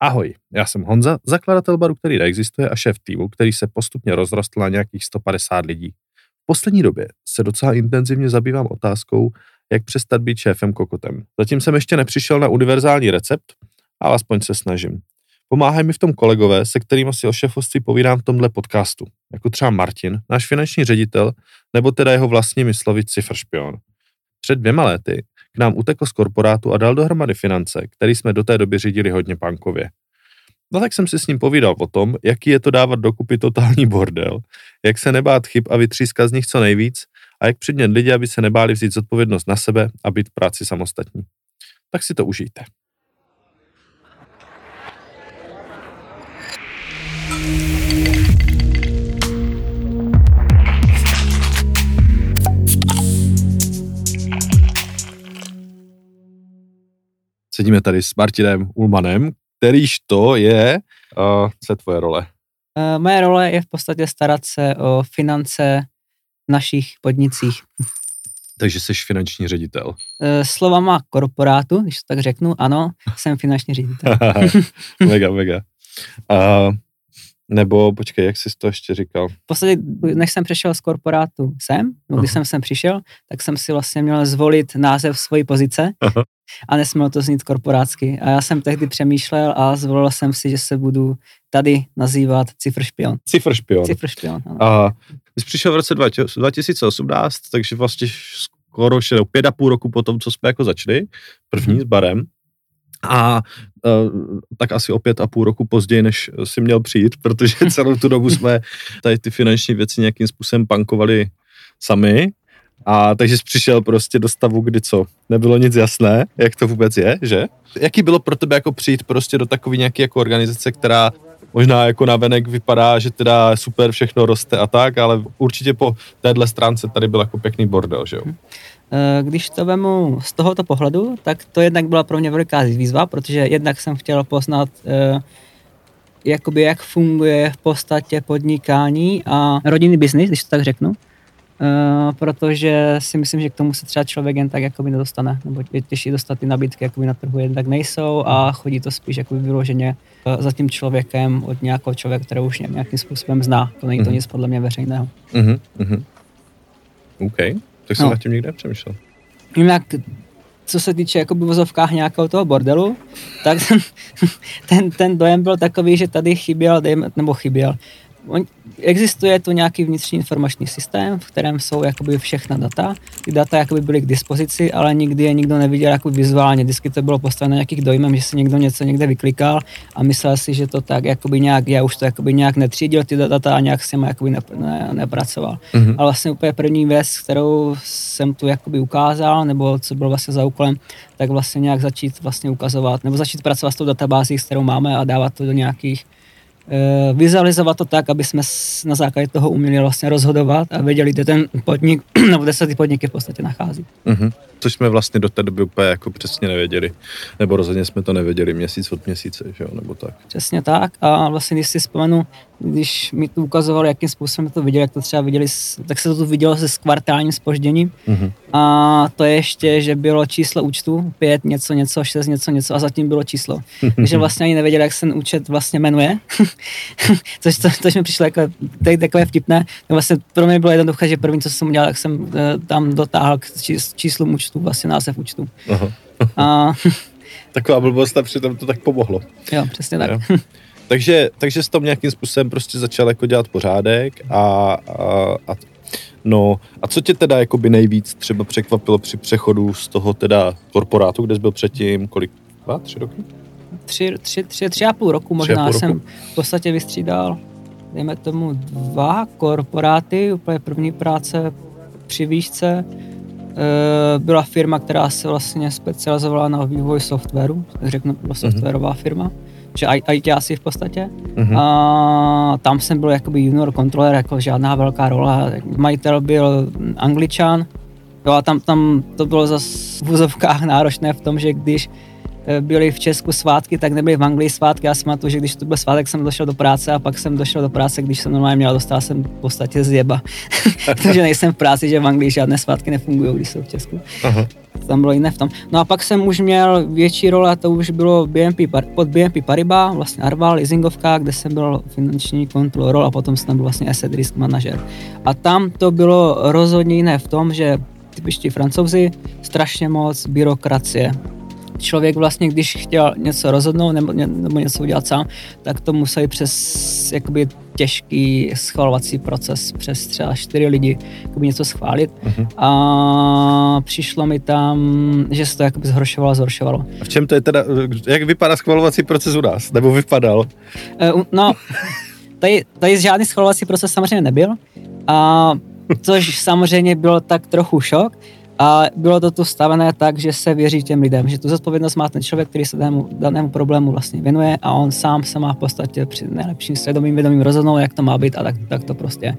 Ahoj, já jsem Honza, zakladatel baru, který neexistuje a šéf týmu, který se postupně rozrostl na nějakých 150 lidí. V poslední době se docela intenzivně zabývám otázkou, jak přestat být šéfem kokotem. Zatím jsem ještě nepřišel na univerzální recept, ale aspoň se snažím. Pomáhají mi v tom kolegové, se kterými si o šéfoství povídám v tomhle podcastu, jako třeba Martin, náš finanční ředitel, nebo teda jeho vlastní myslovit cifr špion. Před dvěma lety k nám utekl z korporátu a dal dohromady finance, který jsme do té doby řídili hodně pankově. No tak jsem si s ním povídal o tom, jaký je to dávat dokupy totální bordel, jak se nebát chyb a vytřískat z nich co nejvíc a jak předmět lidi, aby se nebáli vzít zodpovědnost na sebe a být v práci samostatní. Tak si to užijte. Sedíme tady s Martinem Ulmanem, kterýž to je, uh, co je tvoje role? Uh, moje role je v podstatě starat se o finance v našich podnicích. Takže jsi finanční ředitel. Uh, slovama korporátu, když to tak řeknu, ano, jsem finanční ředitel. mega, mega. Uh, nebo počkej, jak jsi to ještě říkal? V podstatě, než jsem přešel z korporátu sem, no, když uh-huh. jsem sem přišel, tak jsem si vlastně měl zvolit název svojí pozice uh-huh. a nesmělo to znít korporátsky. A já jsem tehdy přemýšlel a zvolil jsem si, že se budu tady nazývat Cifr špion. Cifr špion. Cifr špion, ano. A jsi přišel v roce 2018, takže vlastně skoro pět a půl roku po tom, co jsme jako začali, první uh-huh. s barem, a uh, tak asi o pět a půl roku později, než si měl přijít, protože celou tu dobu jsme tady ty finanční věci nějakým způsobem bankovali sami. A takže jsi přišel prostě do stavu, kdy co? Nebylo nic jasné, jak to vůbec je, že? Jaký bylo pro tebe jako přijít prostě do takové nějaké jako organizace, která možná jako na venek vypadá, že teda super, všechno roste a tak, ale určitě po téhle stránce tady byl jako pěkný bordel, že jo? Eh, když to vemu z tohoto pohledu, tak to jednak byla pro mě veliká výzva, protože jednak jsem chtěl poznat, eh, jakoby jak funguje v podstatě podnikání a rodinný biznis, když to tak řeknu. Uh, protože si myslím, že k tomu se třeba člověk jen tak jakoby nedostane, nebo je těžší dostat ty nabídky jakoby na trhu jen tak nejsou a chodí to spíš jakoby vyloženě za tím člověkem od nějakého člověka, který už nějakým způsobem zná. To není to mm-hmm. nic podle mě veřejného. Mm-hmm. OK. Tak jsem no. nad tím někde přemýšlel. Jinak, co se týče jako vozovkách nějakého toho bordelu, tak ten, ten dojem byl takový, že tady chyběl, nebo chyběl, existuje tu nějaký vnitřní informační systém, v kterém jsou jakoby všechna data. Ty data jakoby byly k dispozici, ale nikdy je nikdo neviděl jako vizuálně. Vždycky to bylo postaveno nějakých dojmem, že si někdo něco někde vyklikal a myslel si, že to tak jakoby nějak, já už to jakoby nějak netřídil ty data a nějak s nimi jakoby ne, ne, nepracoval. Mm-hmm. Ale vlastně úplně první věc, kterou jsem tu jakoby ukázal, nebo co bylo vlastně za úkolem, tak vlastně nějak začít vlastně ukazovat, nebo začít pracovat s tou databází, s kterou máme a dávat to do nějakých vizualizovat to tak, aby jsme na základě toho uměli vlastně rozhodovat a věděli, kde ten podnik, nebo kde se ty podniky v podstatě nachází. Mm-hmm. Což jsme vlastně do té doby úplně jako přesně nevěděli. Nebo rozhodně jsme to nevěděli měsíc od měsíce, že jo? nebo tak. Přesně tak. A vlastně, když si vzpomenu, když mi to ukazovalo, jakým způsobem to viděli, jak to třeba viděli, tak se to tu vidělo se s kvartálním spožděním. Mm-hmm. A to je ještě, že bylo číslo účtu, pět něco, něco, šest něco, něco a zatím bylo číslo. Takže vlastně ani nevěděli, jak se ten účet vlastně jmenuje. což, to, to mi přišlo jako tady takové vtipné. Vlastně pro mě bylo jednoduché, že první, co jsem udělal, tak jsem eh, tam dotáhl k číslu účtu, vlastně název účtu. Aha. a, Taková blbost a přitom to tak pomohlo. Jo, přesně tak. Jo. Takže, takže s tom nějakým způsobem prostě začal jako dělat pořádek a, a, a No a co tě teda jako by nejvíc třeba překvapilo při přechodu z toho teda korporátu, kde jsi byl předtím kolik? Dva, tři roky? Tři, tři, tři, tři a půl roku možná půl roku. jsem v podstatě vystřídal, dejme tomu dva korporáty, úplně první práce při výšce, e, byla firma, která se vlastně specializovala na vývoj softwaru, řeknu, byla mhm. softwarová mm-hmm. firma že IT asi v podstatě. Mm-hmm. A tam jsem byl jakoby junior kontroler, jako žádná velká rola. Majitel byl angličan, jo, a tam, tam to bylo zase v úzovkách náročné v tom, že když eh, byly v Česku svátky, tak nebyly v Anglii svátky. Já si pamatuju, že když to byl svátek, jsem došel do práce a pak jsem došel do práce, když jsem normálně měl, dostal jsem v podstatě zjeba. Takže nejsem v práci, že v Anglii žádné svátky nefungují, když jsou v Česku. Aha. Tam bylo jiné v tom. No a pak jsem už měl větší role a to už bylo BNP, pod BNP Paribas, vlastně Arval, leasingovka, kde jsem byl finanční kontrolor a potom jsem byl vlastně asset risk manager. A tam to bylo rozhodně jiné v tom, že typičtí francouzi, strašně moc byrokracie. Člověk vlastně, když chtěl něco rozhodnout nebo, nebo něco udělat sám, tak to museli přes jakoby těžký schvalovací proces přes třeba čtyři lidi jakoby něco schválit uh-huh. a přišlo mi tam, že se to jakoby zhoršovalo a zhoršovalo. A v čem to je teda, jak vypadá schvalovací proces u nás, nebo vypadal? Uh, no, tady, tady žádný schvalovací proces samozřejmě nebyl a což samozřejmě bylo tak trochu šok. A bylo to tu stavené tak, že se věří těm lidem, že tu zodpovědnost má ten člověk, který se danému, danému problému vlastně věnuje a on sám se má v podstatě při nejlepším svědomím vědomím rozhodnout, jak to má být a tak, tak to prostě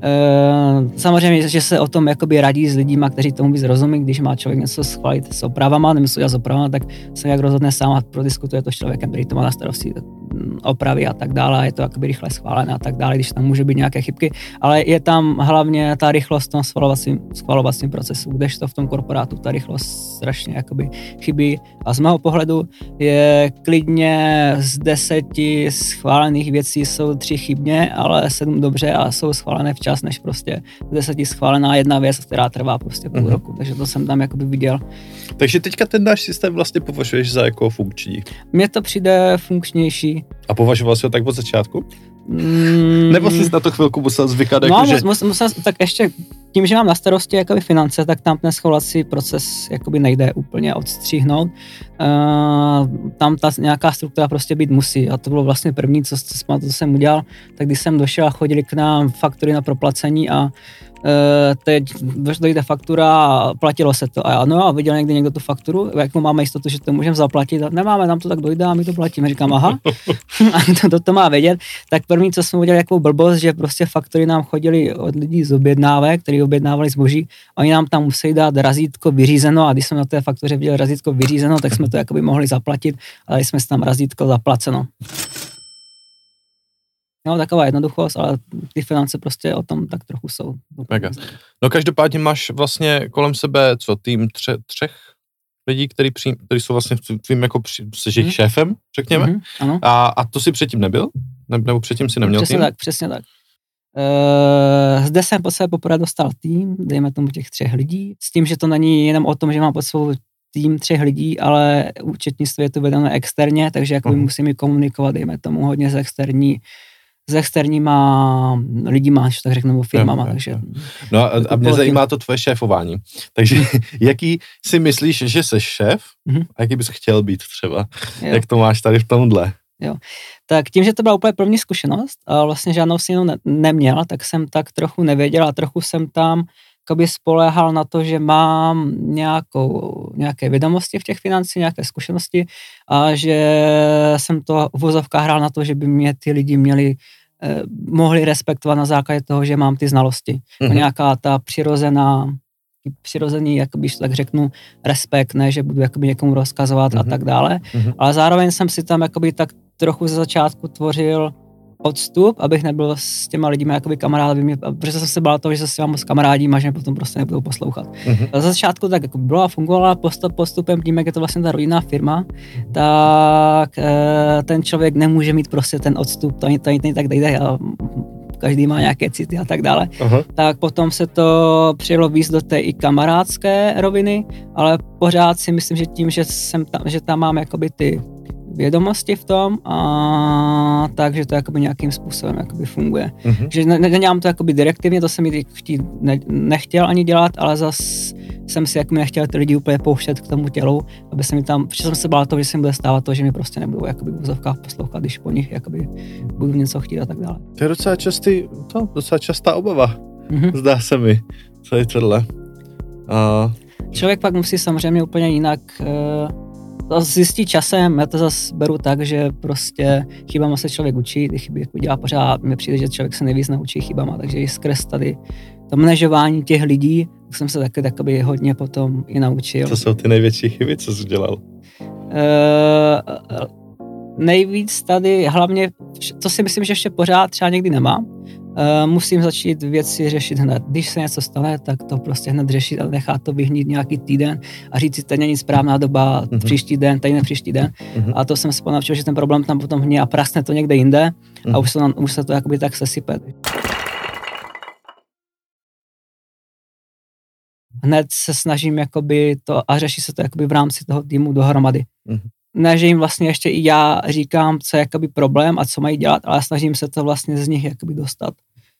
Uh, samozřejmě, že se o tom jakoby radí s lidmi, kteří tomu víc rozumí, když má člověk něco schválit s opravama, nebo s opravama, tak se jak rozhodne sám a prodiskutuje to s člověkem, který to má na starosti opravy a tak dále, je to jakoby rychle schválené a tak dále, když tam může být nějaké chybky, ale je tam hlavně ta rychlost v tom schvalovacím, schvalovacím procesu, kdežto v tom korporátu ta rychlost strašně jakoby chybí a z mého pohledu je klidně z deseti schválených věcí jsou tři chybně, ale sedm dobře a jsou schválené včas, než prostě z deseti schválená jedna věc, která trvá prostě půl mm-hmm. roku, takže to jsem tam jakoby viděl. Takže teďka ten náš systém vlastně považuješ za jako funkční? Mně to přijde funkčnější. A považoval jsi ho tak od začátku? Mm. Nebo jsi na to chvilku musel zvykat? No, jako, že... musel, musel, tak ještě tím, že mám na starosti jakoby finance, tak tam ten schvalovací proces jakoby nejde úplně odstříhnout. Uh, tam ta nějaká struktura prostě být musí. A to bylo vlastně první, co, co, co jsem udělal. Tak když jsem došel a chodili k nám faktury na proplacení a Uh, teď dojde faktura a platilo se to. A já, no a viděl někdy někdo tu fakturu, jak máme jistotu, že to můžeme zaplatit. A nemáme, nám to tak dojde a my to platíme. Říkám, aha, a to, to, to, má vědět. Tak první, co jsme udělali, jako blbost, že prostě faktory nám chodili od lidí z objednávek, objednávali zboží. Oni nám tam museli dát razítko vyřízeno a když jsme na té faktoře viděli razítko vyřízeno, tak jsme to jakoby mohli zaplatit, ale jsme si tam razítko zaplaceno. No, taková jednoduchost, ale ty finance prostě o tom tak trochu jsou. Mega. No každopádně máš vlastně kolem sebe, co, tým tře, třech lidí, který, přijím, který jsou vlastně tvým jako, jsi jejich mm. šéfem, řekněme. Mm-hmm, ano. A, a to si předtím nebyl? Ne, nebo předtím si neměl přesně tým? tak, přesně tak. Uh, zde jsem po sebe poprvé dostal tým, dejme tomu těch třech lidí, s tím, že to není jenom o tom, že mám pod svou tým třech lidí, ale účetnictví je to vedené externě, takže jako uh-huh. musím komunikovat, dejme tomu, hodně z externí s externíma lidima, tak řeknu, firmama. Jo, takže, no a, a mě zajímá to tvoje šéfování. Takže jaký si myslíš, že jsi šéf mm-hmm. a jaký bys chtěl být třeba? Jo. Jak to máš tady v tomhle? Jo. Tak tím, že to byla úplně první zkušenost a vlastně žádnou si ne- neměl, tak jsem tak trochu nevěděl a trochu jsem tam jakoby spoléhal na to, že mám nějakou, nějaké vědomosti v těch financích, nějaké zkušenosti a že jsem to v vozovkách hrál na to, že by mě ty lidi měli eh, mohli respektovat na základě toho, že mám ty znalosti. Mm-hmm. Nějaká ta přirozená přirozený, jakoby, tak řeknu, respekt, ne, že budu jakoby někomu rozkazovat mm-hmm. a mhm. tak dále, mm-hmm. ale zároveň jsem si tam jakoby tak trochu ze začátku tvořil odstup, abych nebyl s těma lidmi jakoby kamarád, mě, protože jsem se bál toho, že se s těma moc kamarádím a že mě potom prostě nebudou poslouchat. Mm-hmm. Za začátku tak jako bylo a fungovala postup, postupem tím, jak je to vlastně ta rodinná firma, tak e, ten člověk nemůže mít prostě ten odstup, to ani, to ani tak nejde a každý má nějaké city a tak dále. Aha. Tak potom se to přijelo víc do té i kamarádské roviny, ale pořád si myslím, že tím, že, jsem tam, že tam mám jakoby ty vědomosti v tom a takže to jakoby nějakým způsobem jakoby funguje. Mm-hmm. Že ne, nedělám to jakoby direktivně, to jsem mi chtít, ne, nechtěl ani dělat, ale zas jsem si jako nechtěl ty lidi úplně pouštět k tomu tělu, aby se mi tam, protože jsem se bál toho, že se mi bude stávat to, že mi prostě nebudou jakoby v úzovkách poslouchat, když po nich jakoby budu něco chtít a tak dále. To je docela, častý, to, docela častá obava, mm-hmm. zdá se mi, co je tohle. A... Člověk pak musí samozřejmě úplně jinak uh, to zjistí časem, já to zase beru tak, že prostě chybama se člověk učí, ty chyby jako dělá pořád, mi přijde, že člověk se nejvíc naučí chybama, takže i skrz tady to manažování těch lidí, jsem se taky takoby hodně potom i naučil. Co jsou ty největší chyby, co jsi dělal? Uh, nejvíc tady, hlavně, to si myslím, že ještě pořád třeba někdy nemám, uh, musím začít věci řešit hned. Když se něco stane, tak to prostě hned řešit a nechat to vyhnít nějaký týden a říct si, to není správná doba, mm-hmm. příští den, tady ne příští den. Mm-hmm. A to jsem se ponavčil, že ten problém tam potom hní a praskne to někde jinde mm-hmm. a mhm. už se, už se to jakoby tak sesype. hned se snažím jakoby to a řeší se to jakoby v rámci toho týmu dohromady. Mm-hmm. Ne, že jim vlastně ještě i já říkám, co je jakoby problém a co mají dělat, ale snažím se to vlastně z nich jakoby dostat,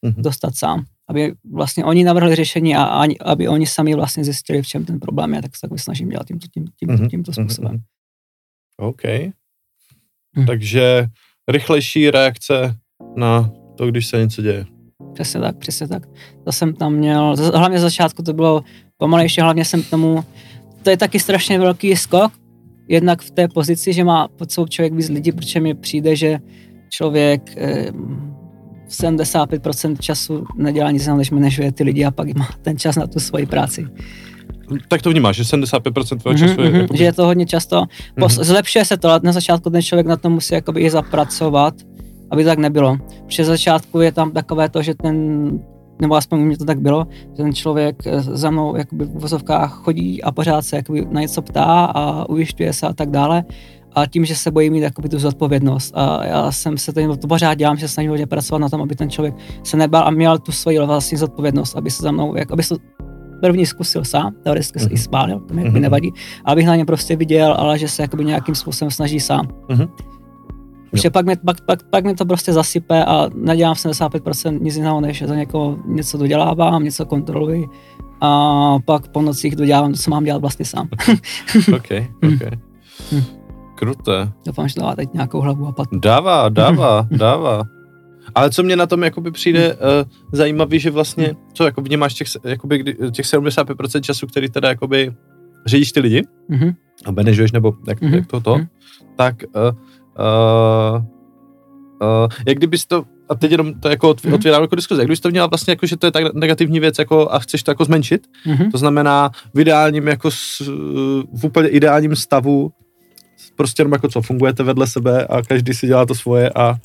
mm-hmm. dostat sám. Aby vlastně oni navrhli řešení a ani, aby oni sami vlastně zjistili, v čem ten problém je, tak se takový snažím dělat tímto, tím, tím, mm-hmm. tímto způsobem. Mm-hmm. OK. Mm. Takže rychlejší reakce na to, když se něco děje. Přesně tak, přesně tak. To jsem tam měl, hlavně z začátku to bylo pomalejší, hlavně jsem tomu, to je taky strašně velký skok, jednak v té pozici, že má pod sebou člověk víc lidí, protože mi přijde, že člověk eh, 75% času nedělá nic jiného, než manažuje ty lidi a pak má ten čas na tu svoji práci. Tak to vnímáš, že 75% tvého času mm-hmm, je... Jako... Že je to hodně často. Mm-hmm. Zlepšuje se to, ale na začátku ten člověk na to musí jakoby i zapracovat, aby to tak nebylo. Protože začátku je tam takové to, že ten nebo aspoň u mě to tak bylo, že ten člověk eh, za mnou jakoby v vozovkách chodí a pořád se jakoby na něco ptá a ujišťuje se a tak dále. A tím, že se bojí mít jakoby tu zodpovědnost. A já jsem se to, to pořád dělám, že se snažím hodně pracovat na tom, aby ten člověk se nebal a měl tu svoji vlastní zodpovědnost, aby se za mnou, jak, aby se první zkusil sám, teoreticky se mm-hmm. i mhm. spálil, to mi mm-hmm. nevadí, abych na ně prostě viděl, ale že se jakoby nějakým způsobem snaží sám. Mm-hmm. Protože pak mi, pak, pak, pak mi to prostě zasype a nedělám 75% nic jiného, než za někoho něco dodělávám, něco kontroluji a pak po nocích dodělávám to, co mám dělat vlastně sám. ok, ok. Hm. Kruté. Doufám, že dává teď nějakou hlavu a pat. Dává, dává, dává. Ale co mě na tom jakoby přijde uh, zajímavý, že vlastně, co jako vnímáš těch, jakoby, těch 75% času, který teda jakoby řídíš ty lidi mm-hmm. a manažuješ, nebo jak, mm-hmm. jak to to, mm-hmm. tak uh, Uh, uh, jak kdybys to, a teď jenom to jako mhm. otvírám mm-hmm. jako diskuze, jak kdybys to měla vlastně jako, že to je tak negativní věc jako a chceš to jako zmenšit, mm-hmm. to znamená v ideálním jako s, v úplně ideálním stavu prostě jenom jako co, fungujete vedle sebe a každý si dělá to svoje a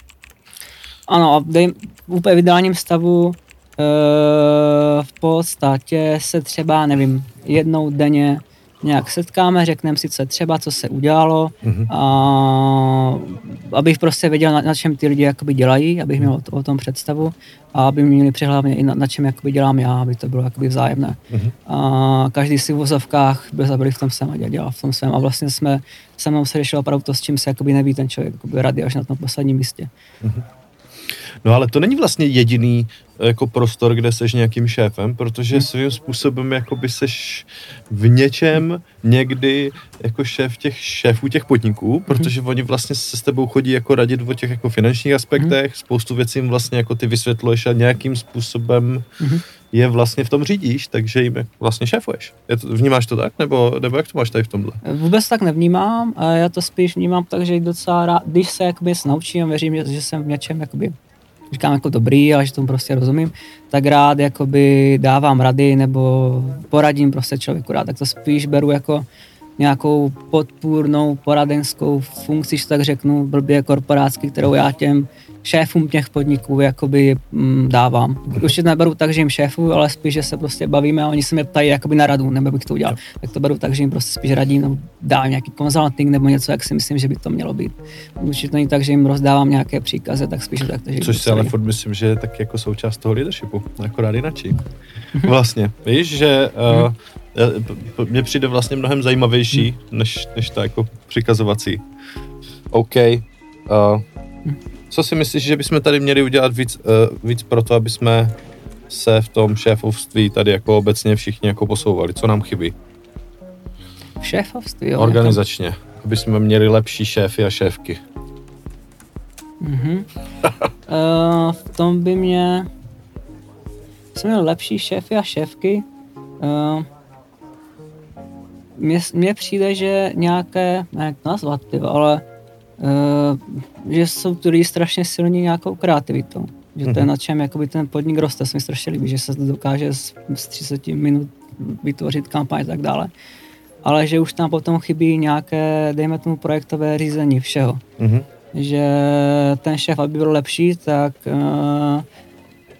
ano, v úplně v ideálním stavu uh, v podstatě se třeba, nevím, jednou denně nějak setkáme, řekneme si, co třeba, co se udělalo, mm-hmm. a abych prostě věděl, na, na čem ty lidi jakoby dělají, abych měl o, o tom představu a aby měli přehlavně i na, na čem jakoby dělám já, aby to bylo jakoby vzájemné. Mm-hmm. A každý si v vozovkách byl zabili v tom svém a dělal v tom svém a vlastně jsme se mnou se řešilo opravdu to, s čím se jakoby neví ten člověk jakoby rady až na tom posledním místě. Mm-hmm. No ale to není vlastně jediný jako prostor, kde seš nějakým šéfem, protože hmm. svým způsobem jako by seš v něčem někdy jako šéf těch šéfů těch podniků, hmm. protože oni vlastně se s tebou chodí jako radit o těch jako finančních aspektech, hmm. spoustu věcí jim vlastně jako ty vysvětluješ a nějakým způsobem je vlastně v tom řídíš, takže jim vlastně šéfuješ. Je to, vnímáš to tak, nebo, nebo jak to máš tady v tomhle? Vůbec tak nevnímám, já to spíš vnímám tak, že docela rád, když se jakoby naučím, věřím, že, že jsem v něčem jakoby říkám jako dobrý, ale že tomu prostě rozumím, tak rád jakoby dávám rady nebo poradím prostě člověku rád, tak to spíš beru jako nějakou podpůrnou poradenskou funkci, že tak řeknu, blbě korporátsky, kterou já těm šéfům těch podniků jakoby mm, dávám. Už neberu tak, že jim šéfu, ale spíš, že se prostě bavíme a oni se mě ptají jakoby na radu, nebo bych to udělal. Tak to beru tak, že jim prostě spíš radím, nebo dám nějaký consulting nebo něco, jak si myslím, že by to mělo být. Určitě to není tak, že jim rozdávám nějaké příkazy, tak spíš tak. Že Což si ale furt myslím, že je tak jako součást toho leadershipu, akorát jinačí. Mhm. Vlastně, víš, že uh, mně přijde vlastně mnohem zajímavější, mhm. než, než ta jako přikazovací. OK. Uh, co si myslíš, že bychom tady měli udělat víc, uh, víc pro to, aby jsme se v tom šéfovství tady jako obecně všichni jako posouvali? Co nám chybí? V šéfovství, jo. Organizačně. Jako... Aby jsme měli lepší šéfy a šéfky. Mm-hmm. uh, v tom by mě... Jsme měli lepší šéfy a šéfky. Uh, mně, přijde, že nějaké, jak to nazvat, ty, ale že jsou tu lidi strašně silní nějakou kreativitou. Že to je mhm. na čem jakoby ten podnik roste, se mi strašně líbí, že se to dokáže z, z 30 minut vytvořit kampaň a tak dále. ale že už tam potom chybí nějaké, dejme tomu, projektové řízení všeho. Mhm. Že ten šéf, aby byl lepší, tak uh,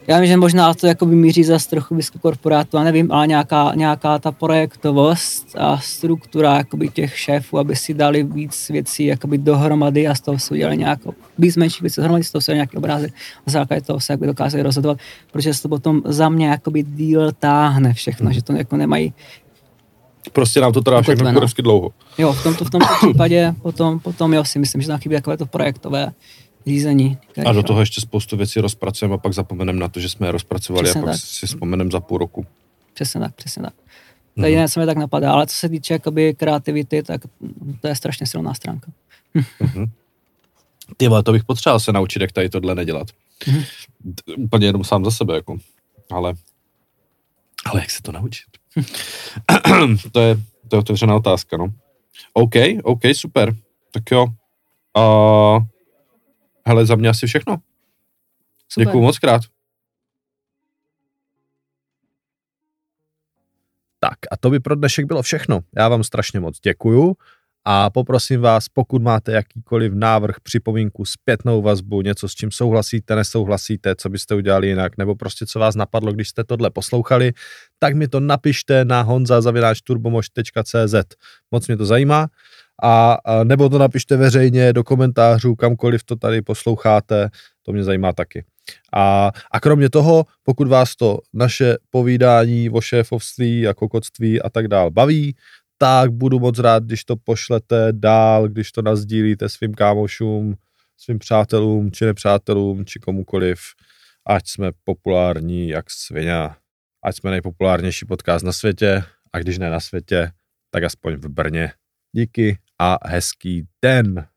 já vím, že možná to jakoby míří za trochu blízko korporátu, a nevím, ale nějaká, nějaká ta projektovost a struktura jakoby těch šéfů, aby si dali víc věcí jakoby dohromady a z toho si udělali nějakou, víc menších věcí dohromady, z toho si nějaký obrázek, a základě toho se jakoby dokázali rozhodovat, protože se to potom za mě jakoby díl táhne všechno, mm. že to jako nemají, Prostě nám to trvá všechno kurevsky dlouho. jo, v tomto, v tomto případě potom, potom jo, si myslím, že tam chybí takové to projektové řízení. A do toho ještě spoustu věcí rozpracujeme a pak zapomeneme na to, že jsme je rozpracovali Přesně a pak tak. si vzpomeneme za půl roku. Přesně tak, přesně tak. To je jediné, co mě tak napadá, ale co se týče jakoby kreativity, tak to je strašně silná stránka. Mhm. Ty to bych potřeboval se naučit, jak tady tohle nedělat. Mhm. D- Úplně jenom sám za sebe, jako. Ale, ale jak se to naučit? to, je, to je otevřená otázka, no. OK, OK, super. Tak jo. Uh, hele, za mě asi všechno. Super. Děkuju moc krát. Tak a to by pro dnešek bylo všechno. Já vám strašně moc děkuju a poprosím vás, pokud máte jakýkoliv návrh, připomínku, zpětnou vazbu, něco s čím souhlasíte, nesouhlasíte, co byste udělali jinak, nebo prostě co vás napadlo, když jste tohle poslouchali, tak mi to napište na honza.turbomož.cz. Moc mě to zajímá. A, a nebo to napište veřejně do komentářů, kamkoliv to tady posloucháte, to mě zajímá taky. A, a kromě toho, pokud vás to naše povídání o šéfovství a kokotství a tak dál baví, tak budu moc rád, když to pošlete dál, když to nazdílíte svým kámošům, svým přátelům, či nepřátelům, či komukoliv, ať jsme populární jak svině, ať jsme nejpopulárnější podcast na světě, a když ne na světě, tak aspoň v Brně. Díky a hezký den.